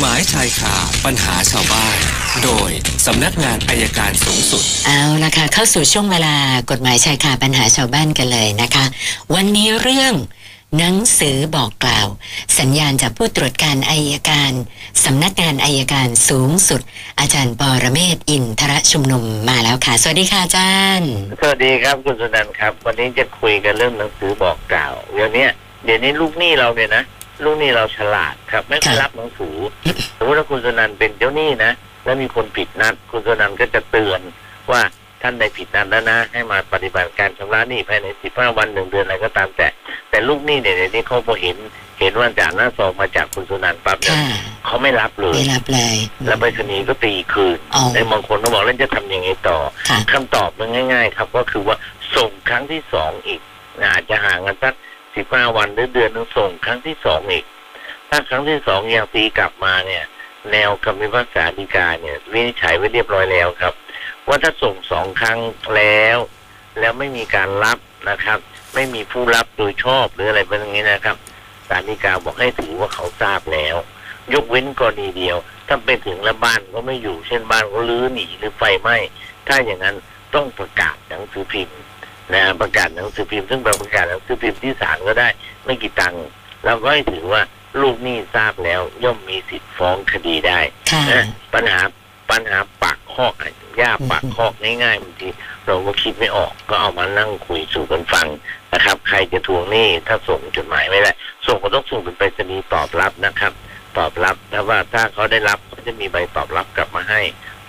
หมายชายคาปัญหาชาวบ้าน โดยสำนักงานอายการสูงสุด เอาละค่ะเข้าสู่ช่วงเวลากฎหมายชายคาปัญหาชาวบ้านกันเลยนะคะ วันนี้เรื่องหนังสือบอกกล่าว สัญญาณจากผู้ตรวจการอายการสำนักงานอายการสูงสุด อาจารย์ปอระเมศวร์อินทรชุมนุมมาแล้วค่ะ สวัสดีค่ะอาจารย์ สวัสดีครับคุณสุนันท์ครับ วันนี้จะคุยกันเรื่องหนังสือบอกกล่าว เดี๋ยวนี้เดี๋ยวนี้ลูกหนี้เราเนี่ยนะ ลูกหนี้เราฉลาดครับ ไม่ค่อยค่ะรับหนังสือสมมติว่าคุณสุนันท์เป็นเจ้าหนี้นะแล้วมีคนผิดนัด คุณสุนันท์ก็จะเตือนว่าท่านได้ผิดนัดแล้วนะ ให้มาปฏิบัติการชำระหนี้ภายในสิบห้าวันหนึ่งเดือนอะไรก็ตามแต่ แต่ลูกหนี้เนี่ยเดี๋ยวนี้เขาพอเห็นเห็นว่าจากหน้าซองมาจากคุณสุนันท์ปั๊บเนี่ยค่ะเขาไม่รับเลยไม่รับเลย แล้วไปรษณีย์ก็ตีคืนอ๋อในบางคนก็บอกแล้วจะทำยังไงต่อค่ะคำตอบมันง่าย ๆ ครับก็คือว่าส่งครั้งที่สองอีกนะอาจจะห่างกันสัก สิบห้าวันหรือเดือนนึงส่งครั้งที่สองอีก ถ้าครั้งที่สองยังตีกลับมาเนี่ย แนวคำพิพากษาฎีกาเนี่ยวินิจฉัยไว้เรียบร้อยแล้วครับ ว่าถ้าส่งสองครั้งแล้ว แล้วไม่มีการรับนะครับ ไม่มีผู้รับโดยชอบหรืออะไรเป็นอย่างนี้นะครับศาลฎีกาบอกให้ถือว่าเขาทราบแล้ว ยกเว้นกรณีเดียว ถ้าไปถึงแล้วบ้านก็ไม่อยู่ เช่นบ้านเขาลื้อหนีหรือไฟไหม้ถ้าอย่างนั้นต้องประกาศหนังสือพิมพ์ นะประกาศหนังสือพิมพ์ซึ่งประกาศหนังสือพิมพ์ที่ศาลก็ได้ไม่กี่ตังค์เราก็ให้ถือว่าลูกหนี้ทราบแล้วย่อมมีสิทธิ์ฟ้องคดีได้ค่ะนะปัญหาปัญหาปากคอกอะยากปากคอกง่ายๆบางทีเราก็คิดไม่ออกก็เอามานั่งคุยสู่กันฟังนะครับ ใครจะทวงหนี้ถ้าส่งจดหมายไม่ได้ส่งก็ต้องส่งเป็นไปรษณีย์ตอบรับนะครับ ตอบรับแต่ว่าถ้าเขาได้รับเขาจะมีใบตอบรับกลับมาให้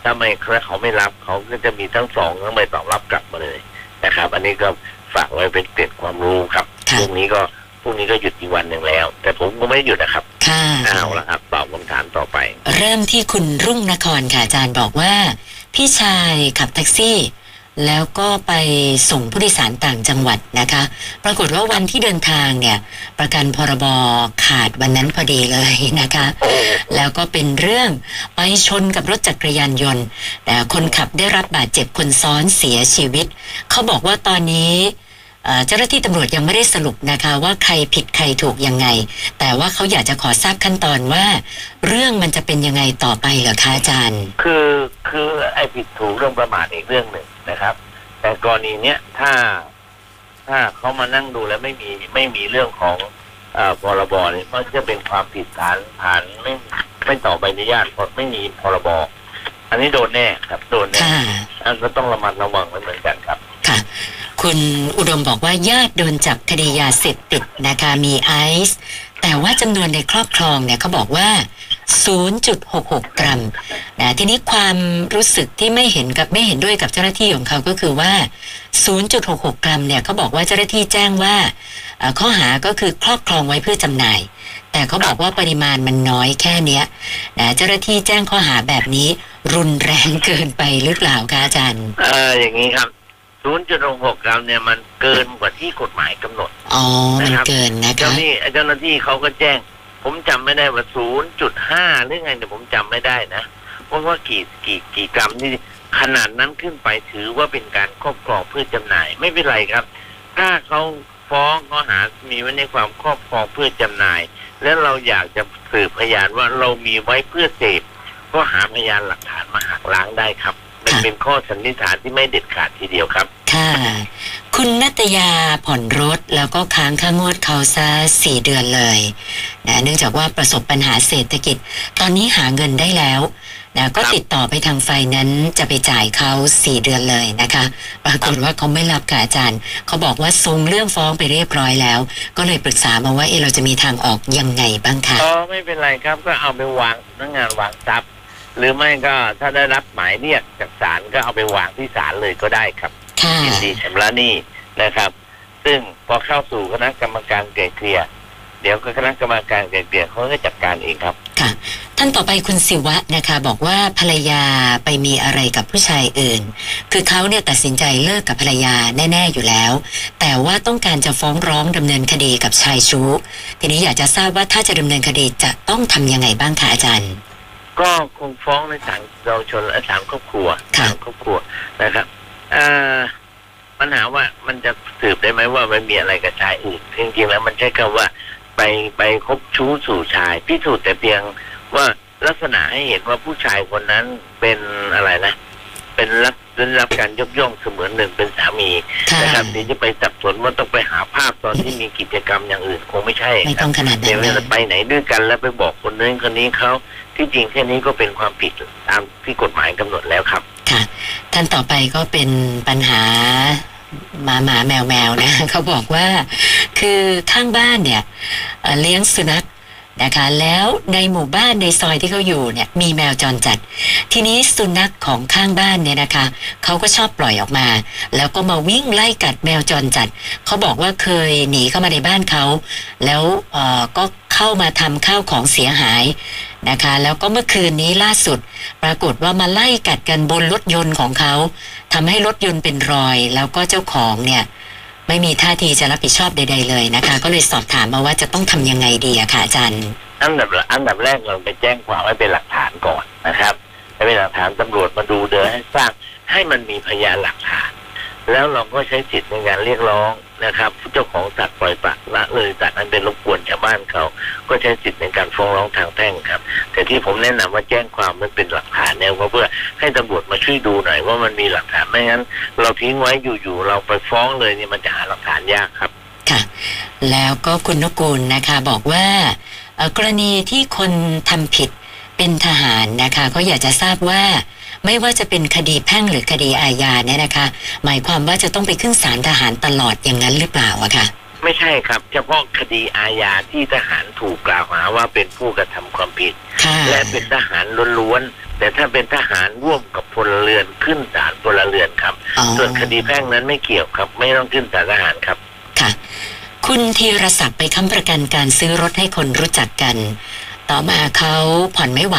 ถ้าไม่ถ้าเขาไม่รับเขาก็จะมีทั้งสองทั้งใบตอบรับกลับมาเลย นะครับ อันนี้ก็ฝากไว้เป็นเกร็ดความรู้ครับค่ะพรุ่งนี้ก็พรุ่งนี้ก็หยุดอีกวันหนึ่งแล้ว แต่ผมก็ไม่ได้หยุดนะครับค่ะเอาละครับตอบคำถามต่อไป เริ่มที่คุณรุ่งนครค่ะอาจารย์บอกว่า พี่ชายขับแท็กซี่ แล้วก็ไปส่งผู้โดยสารต่างจังหวัดนะคะ ปรากฏว่าวันที่เดินทางเนี่ย ประกันพรบขาดวันนั้นพอดีเลยนะคะ แล้วก็เป็นเรื่องไปชนกับรถจักรยานยนต์ แต่คนขับได้รับบาดเจ็บคนซ้อนเสียชีวิต เขาบอกว่าตอนนี้ เอ่อเจ้าหน้าที่ตำรวจยังไม่ได้สรุปนะคะว่าใครผิดใครถูกยังไง แต่ว่าเขาอยากจะขอทราบขั้นตอนว่า เรื่องมันจะเป็นยังไงต่อไปเหรอคะอาจารย์ คือคือไอ้ผิดถูกเรื่องประมาทอีกเรื่องหนึ่งนะครับ แต่กรณีเนี้ยถ้าถ้าเขามานั่งดูแล้วไม่มีไม่มีเรื่องของเอ่อพรบเนี่ยก็จะเป็นความผิดฐานฐานไม่ไม่ต่อใบอนุญาตเพราะไม่มีพรบอันนี้โดนแน่ครับ โดนแน่ค่ะอันก็ต้องระมัดระวังไว้เหมือนกันครับ คุณอุดมบอกว่าญาติโดนจับคดียาเสพติดนะคะมีไอซ์แต่ว่าจำนวนในครอบครองเนี่ยเขาบอกว่า 0.66 กรัมนะทีนี้ความรู้สึกที่ไม่เห็นกับไม่เห็นด้วยกับเจ้าหน้าที่ของเขาก็คือว่า 0.66 กรัมเนี่ยเขาบอกว่าเจ้าหน้าที่แจ้งว่าข้อหาก็คือครอบครองไว้เพื่อจำหน่าย แต่เขาบอกว่าปริมาณมันน้อยแค่เนี้ยนะเจ้าหน้าที่แจ้งข้อหาแบบนี้รุนแรงเกินไปหรือเปล่าคะอาจารย์เอออย่างนี้ครับ 0.66กรัมเนี่ยมันเกินกว่าที่กฎหมายกำหนด อ๋อ มันนะครับเกินนะเจ้าคะหนี้เจ้าหน้าที่เขาก็แจ้ง ผมจำไม่ได้ว่า0.5หรือไงเนี่ยผมจำไม่ได้นะเพราะว่ากี่กี่กี่กรัมนี่ขนาดนั้นขึ้นไปถือว่าเป็นการครอบครองเพื่อจำหน่ายไม่เป็นไรครับ ถ้าเขาฟ้องข้อหามีไว้ในความครอบครองเพื่อจำหน่าย แล้วเราอยากจะสืบพยานว่าเรามีไว้เพื่อเสพก็หาพยานหลักฐานมาหักล้างได้ครับมันค่ะเป็นข้อสันนิษฐานที่ไม่เด็ดขาดทีเดียวครับ ค่ะ คุณนัตยาผ่อนรถแล้วก็ค้างค่างวดเขาซะสี่เดือนเลยนะเนื่องจากว่าประสบปัญหาเศรษฐกิจ ตอนนี้หาเงินได้แล้วนะก็ครับติดต่อไปทางไฟนั้นจะไปจ่ายเขาสี่เดือนเลยนะคะ ปรากฏว่าเขาไม่รับค่ะอาจารย์ เขาบอกว่าส่งเรื่องฟ้องไปเรียบร้อยแล้ว ก็เลยปรึกษามาว่าเอะเราจะมีทางออกยังไงบ้างคะอ๋อไม่เป็นไรครับก็เอาไปวางพนักงานวางทรัพย์ หรือไม่ก็ถ้าได้รับหมายเรียกจากศาลก็เอาไปวางที่ศาลเลยก็ได้ครับค่ะ ยินดีชำระหนี้นะครับ ซึ่งพอเข้าสู่คณะกรรมการไกล่เกลี่ยเดี๋ยวก็คณะกรรมการไกล่เกลี่ยเขาก็จัดการเองครับ ค่ะ ท่านต่อไปคุณสิวะนะคะ บอกว่าภรรยาไปมีอะไรกับผู้ชายอื่น คือเขาเนี่ยตัดสินใจเลิกกับภรรยาแน่ ๆอยู่แล้ว แต่ว่าต้องการจะฟ้องร้องดำเนินคดีกับชายชู้ทีนี้อยากจะทราบว่าถ้าจะดำเนินคดีจะต้องทำยังไงบ้างคะอาจารย์ก็คงฟ้องในศาลเยาวชนและศาลครอบครัวค่ะศาลครอบครัวนะครับ อ่าปัญหาว่ามันจะสืบได้ไหมว่ามันมีอะไรกับชายอื่นจริงๆแล้วมันใช่คำว่าไปไปคบชู้สู่ชายพิสูจน์แต่เพียงว่าลักษณะให้เห็นว่าผู้ชายคนนั้นเป็นอะไรนะ เป็นรับได้รับการยกย่องเสมือนหนึ่งเป็นสามีค่ะนะครับเดี๋ยวจะไปสับสนว่าต้องไปหาภาพตอนที่มีกิจกรรมอย่างอื่นคงไม่ใช่ไม่ครัต้อบงขนาดนั้เดี๋ยนวเลเรายไปไหนด้วยกันแล้วไปบอกคนนู้นคนนี้เขาที่จริงแค่นี้ก็เป็นความผิดตามที่กฎหมายกำหนดแล้วครับ ค่ะท่านต่อไปก็เป็นปัญหาหมาหมาแมวแมวนะเขาบอกว่าคือข้างบ้านเนี่ยเลี้ยงสุนัขนะคะแล้วในหมู่บ้านในซอยที่เขาอยู่เนี่ยมีแมวจรจัด ทีนี้สุนัขของข้างบ้านเนี่ยนะคะเขาก็ชอบปล่อยออกมา แล้วก็มาวิ่งไล่กัดแมวจรจัดเขาบอกว่าเคยหนีเข้ามาในบ้านเขาแล้วก็ เข้ามาทำข้าวของเสียหายนะคะ แล้วก็เมื่อคืนนี้ล่าสุด ปรากฏว่ามาไล่กัดกันบนรถยนต์ของเขาทำให้รถยนต์เป็นรอย แล้วก็เจ้าของเนี่ยไม่มีท่าทีจะรับผิดชอบใด ๆเลยนะคะ ก็เลยสอบถามมาว่าจะต้องทำยังไงดีอะค่ะอาจารย์อันดับอันดับแรกเราไปแจ้งความไว้เป็นหลักฐานก่อนนะครับให้เป็นหลักฐานตำรวจมาดูเดินให้สร้างให้มันมีพยานหลักฐาน แล้วเราก็ใช้สิทธิ์ในการเรียกร้อง นะครับ เจ้าของสัตว์ปล่อยปละละเลยสัตว์นั้นเป็นรบกวนชาวบ้านเขา ก็ใช้สิทธิ์ในการฟ้องร้องทางแพ่งครับ แต่ที่ผมแนะนำว่าแจ้งความมันเป็นหลักฐานเนี่ยเพื่อให้ตำรวจมาช่วยดูหน่อยว่ามันมีหลักฐานไม่งั้น เราทิ้งไว้อยู่ๆเราไปฟ้องเลยเนี่ยมันจะหาหลักฐานยากครับ ค่ะ แล้วก็คุณนกูลนะคะบอกว่ากรณีที่คนทำผิด เป็นทหารนะคะก็อยากจะทราบว่า ไม่ว่าจะเป็นคดีแพ่งหรือคดีอาญาเนี่ยนะคะ หมายความว่าจะต้องไปขึ้นศาลทหารตลอดอย่างนั้นหรือเปล่าอะค่ะไม่ใช่ครับ เฉพาะคดีอาญาที่ทหารถูกกล่าวหาว่าเป็นผู้กระทำความผิดค่ะและเป็นทหารล้วนๆแต่ถ้าเป็นทหารร่วมกับพลเรือนขึ้นศาลพลเรือนครับอ๋อส่วนคดีแพ่งนั้นไม่เกี่ยวครับ ไม่ต้องขึ้นศาลทหารครับค่ะคุณธีรศักดิ์ไปค้ำประกันการซื้อรถให้คนรู้จักกัน ต่อมาเขาผ่อนไม่ไหว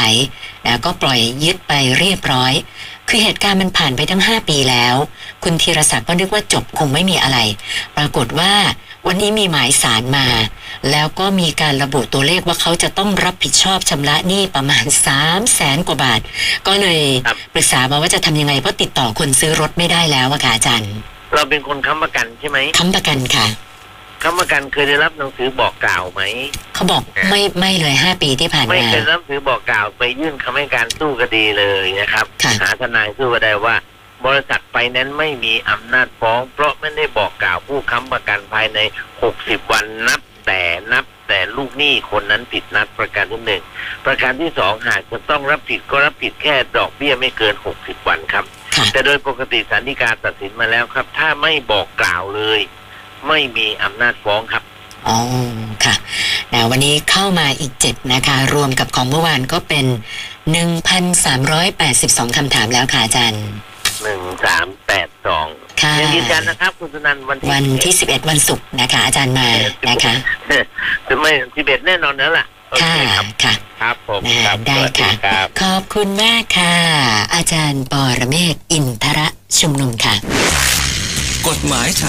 นะก็ปล่อยยึดไปเรียบร้อย คือเหตุการณ์มันผ่านไปทั้ง 5 ปีแล้ว คุณธีรศักดิ์ก็นึกว่าจบคงไม่มีอะไร ปรากฏว่าวันนี้มีหมายสารมา แล้วก็มีการระบุตัวเลขว่าเขาจะต้องรับผิดชอบชำระหนี้ประมาณ3 0 0แสนกว่าบาท ก็เลยครับปรึกษามาว่าจะทำยังไงเพราะติดต่อคนซื้อรถไม่ได้แล้วอะค่ะอาจารย์ เราเป็นคนค้ำประกันใช่ไหมค้ำประกันค่ะ ค้ำประกันเคยได้รับหนังสือบอกกล่าวไหมเขาบอกไม่ไม่เลยห้าปีที่ผ่านไม่มาเคยรับหนังสือบอกกล่าวไปยื่นคำให้การสู้คดีเลยนะครับค่ะหาทนายสู้ก็ได้ว่า บริษัทไปนั้นไม่มีอำนาจฟ้อง เพราะไม่ได้บอกกล่าวผู้ค้ำประกันภายใน60วันนับแต่นับแต่ลูกหนี้คนนั้นผิดนัดประการที่หนึ่งประการที่สองหากจะต้องรับผิดก็รับผิดแค่ดอกเบี้ยไม่เกิน60วันครับค่ะแต่โดยปกติศาลฎีกาตัดสินมาแล้วครับ ถ้าไม่บอกกล่าวเลย ไม่มีอำนาจฟ้องครับอ๋อค่ะนะวันนี้เข้ามาอีกเจ็ดนะคะ รวมกับของเมื่อวานก็เป็น 1,382คำถามแล้วค่ะอาจารย์หนึ่งสามแปดสองค่ะยังยืนยันนะครับ คุณสุนันท์วันที่วันที่ 11 วันศุกร์นะคะ อาจารย์มานะคะจะไม่สิบเอ็ดแน่นอนแล้วล่ะโอค่ะเคครับค่ะ ครับผมนะครับได้สวัสค่ะครับขอบคุณมากค่ะ อาจารย์ปอระเมศวร์อินทระชุมนุมค่ะ กฎหมายชาย